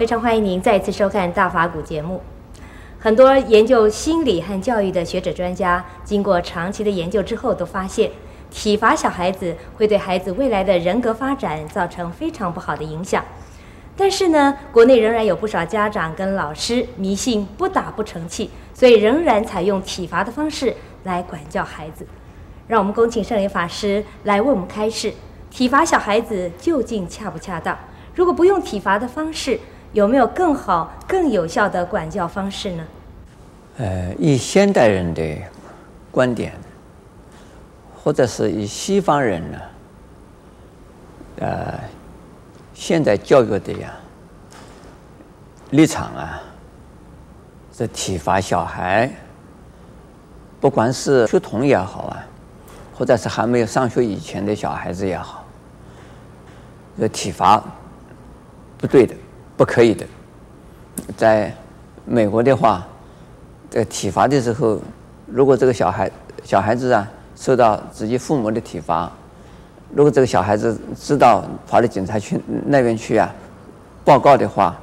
非常欢迎您再次收看大法古节目。很多研究心理和教育的学者专家，经过长期的研究之后，都发现体罚小孩子会对孩子未来的人格发展造成非常不好的影响。但是呢，国内仍然有不少家长跟老师迷信不打不成器，所以仍然采用体罚的方式来管教孩子。让我们恭请圣灵法师来为我们开示：体罚小孩子究竟恰不恰当？如果不用体罚的方式，有没有更好、更有效的管教方式呢？呃，以现代人的观点，或者是以西方人呢，呃，现在教育的呀立场啊，是体罚小孩，不管是学童也好啊，或者是还没有上学以前的小孩子也好，这体罚不对的。不可以的，在美国的话，在体罚的时候，如果这个小孩小孩子啊受到自己父母的体罚，如果这个小孩子知道跑到警察去那边去啊报告的话，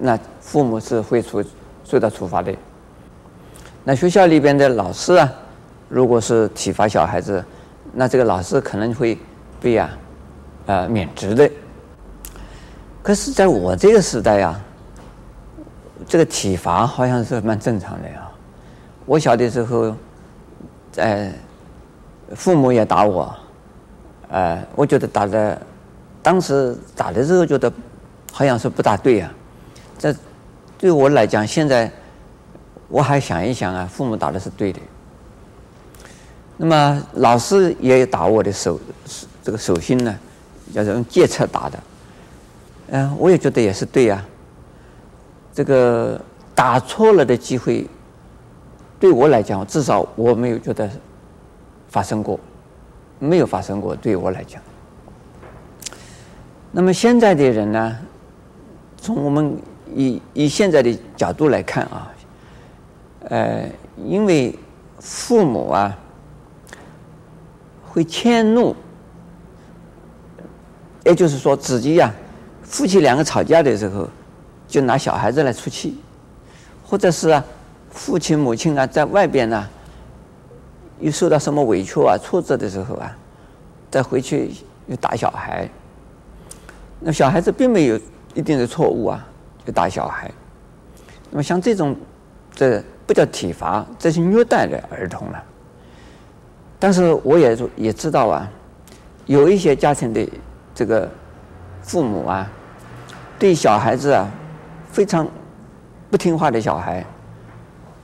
那父母是会受受到处罚的。那学校里边的老师啊，如果是体罚小孩子，那这个老师可能会被啊呃免职的。可是，在我这个时代呀，这个体罚好像是蛮正常的呀。我小的时候，在父母也打我，呃，我觉得打的，当时打的时候觉得好像是不大对呀。这对我来讲，现在我还想一想啊，父母打的是对的。那么老师也打我的手，这个手心呢，叫做用戒尺打的。嗯，我也觉得也是对呀。这个打错了的机会，对我来讲，至少我没有觉得发生过，没有发生过。对我来讲，那么现在的人呢，从我们以以现在的角度来看啊，呃，因为父母啊会迁怒，也就是说自己呀。夫妻两个吵架的时候，就拿小孩子来出气，或者是啊，父亲母亲啊，在外边呢，又受到什么委屈啊、挫折的时候啊，再回去又打小孩。那小孩子并没有一定的错误啊，就打小孩。那么像这种，这不叫体罚，这是虐待的儿童了。但是我也也知道啊，有一些家庭的这个。父母啊，对小孩子啊，非常不听话的小孩，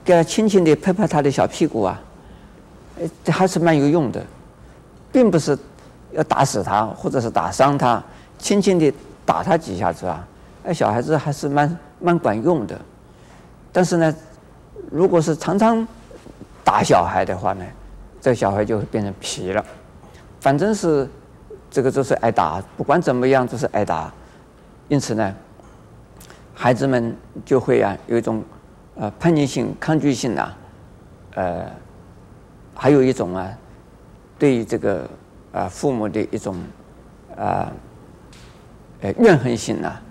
给他轻轻的拍拍他的小屁股啊，这还是蛮有用的，并不是要打死他或者是打伤他，轻轻的打他几下子啊，哎，小孩子还是蛮蛮管用的。但是呢，如果是常常打小孩的话呢，这小孩就会变成皮了，反正是。这个就是挨打，不管怎么样就是挨打，因此呢，孩子们就会啊有一种呃叛逆性、抗拒性啊，呃，还有一种啊对于这个啊、呃、父母的一种啊呃怨恨性啊，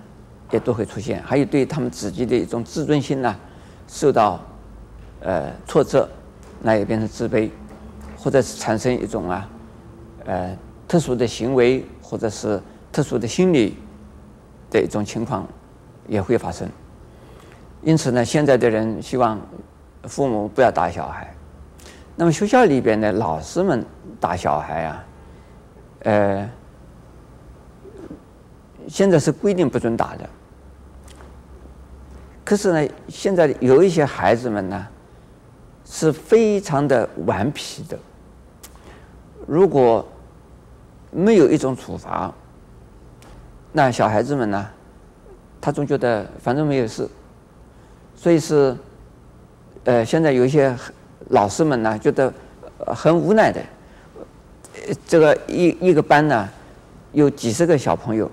也都会出现，还有对他们自己的一种自尊心呢受到呃挫折，那也变成自卑，或者是产生一种啊呃。特殊的行为或者是特殊的心理的一种情况也会发生，因此呢，现在的人希望父母不要打小孩。那么学校里边的老师们打小孩啊，呃，现在是规定不准打的。可是呢，现在有一些孩子们呢，是非常的顽皮的，如果没有一种处罚，那小孩子们呢，他总觉得反正没有事，所以是，呃，现在有一些老师们呢，觉得很无奈的，这个一一个班呢，有几十个小朋友，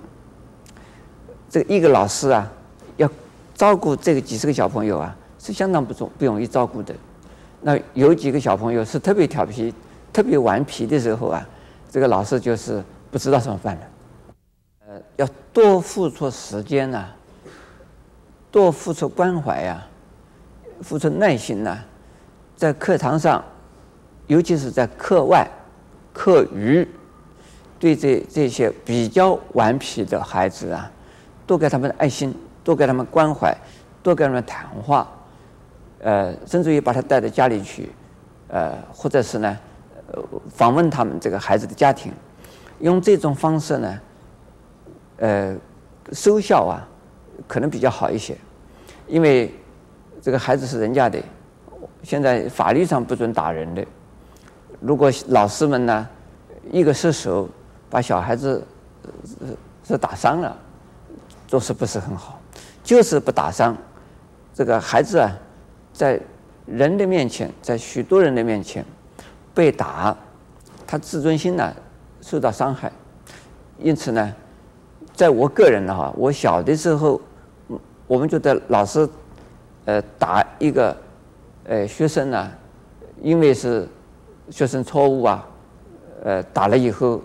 这个一个老师啊，要照顾这个几十个小朋友啊，是相当不容不容易照顾的。那有几个小朋友是特别调皮、特别顽皮的时候啊。这个老师就是不知道怎么办了，要多付出时间呐，多付出关怀呀、付出耐心呐、在课堂上，尤其是在课外、课余，对这这些比较顽皮的孩子啊，多给他们爱心，多给他们关怀，多给他们谈话，呃，甚至于把他带到家里去，呃，或者是呢，呃，访问他们这个孩子的家庭，用这种方式呢，呃，收效啊。可能比较好一些，因为这个孩子是人家的，现在法律上不准打人的。如果老师们呢，一个失手把小孩子是打伤了，做事不是很好。就是不打伤这个孩子啊，在人的面前，在许多人的面前被打，他自尊心呢受到伤害。因此呢，在我个人的话，我小的时候。我们觉得老师，呃，打一个，呃，学生呢，因为是学生错误啊，呃，打了以后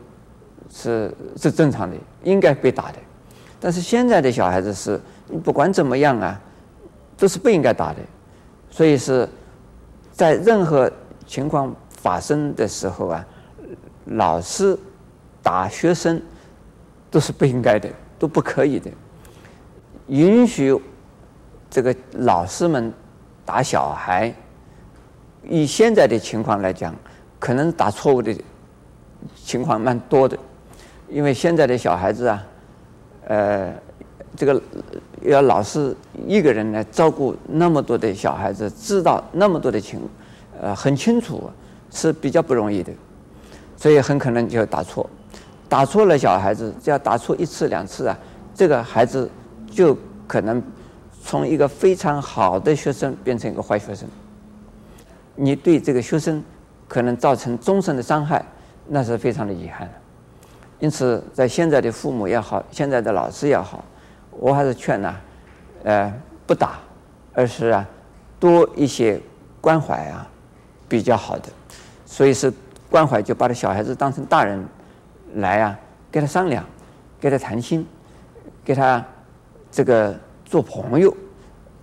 是是正常的，应该被打的。但是现在的小孩子是，不管怎么样啊，都是不应该打的。所以是在任何情况发生的时候啊，老师打学生都是不应该的，都不可以的。允许这个老师们打小孩，以现在的情况来讲，可能打错误的情况蛮多的，因为现在的小孩子啊，呃，这个要老师一个人来照顾那么多的小孩子，知道那么多的情，呃，很清楚是比较不容易的，所以很可能就打错，打错了小孩子，只要打错一次两次啊，这个孩子。就可能从一个非常好的学生变成一个坏学生，你对这个学生可能造成终身的伤害，那是非常的遗憾。因此，在现在的父母也好，现在的老师也好，我还是劝呐，呃，不打，而是啊，多一些关怀啊，比较好的。所以是关怀，就把这小孩子当成大人来啊，跟他商量，跟他谈心，跟他。这个做朋友，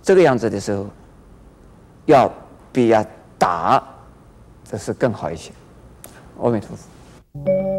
这个样子的时候，要比啊打，这是更好一些。阿弥陀佛。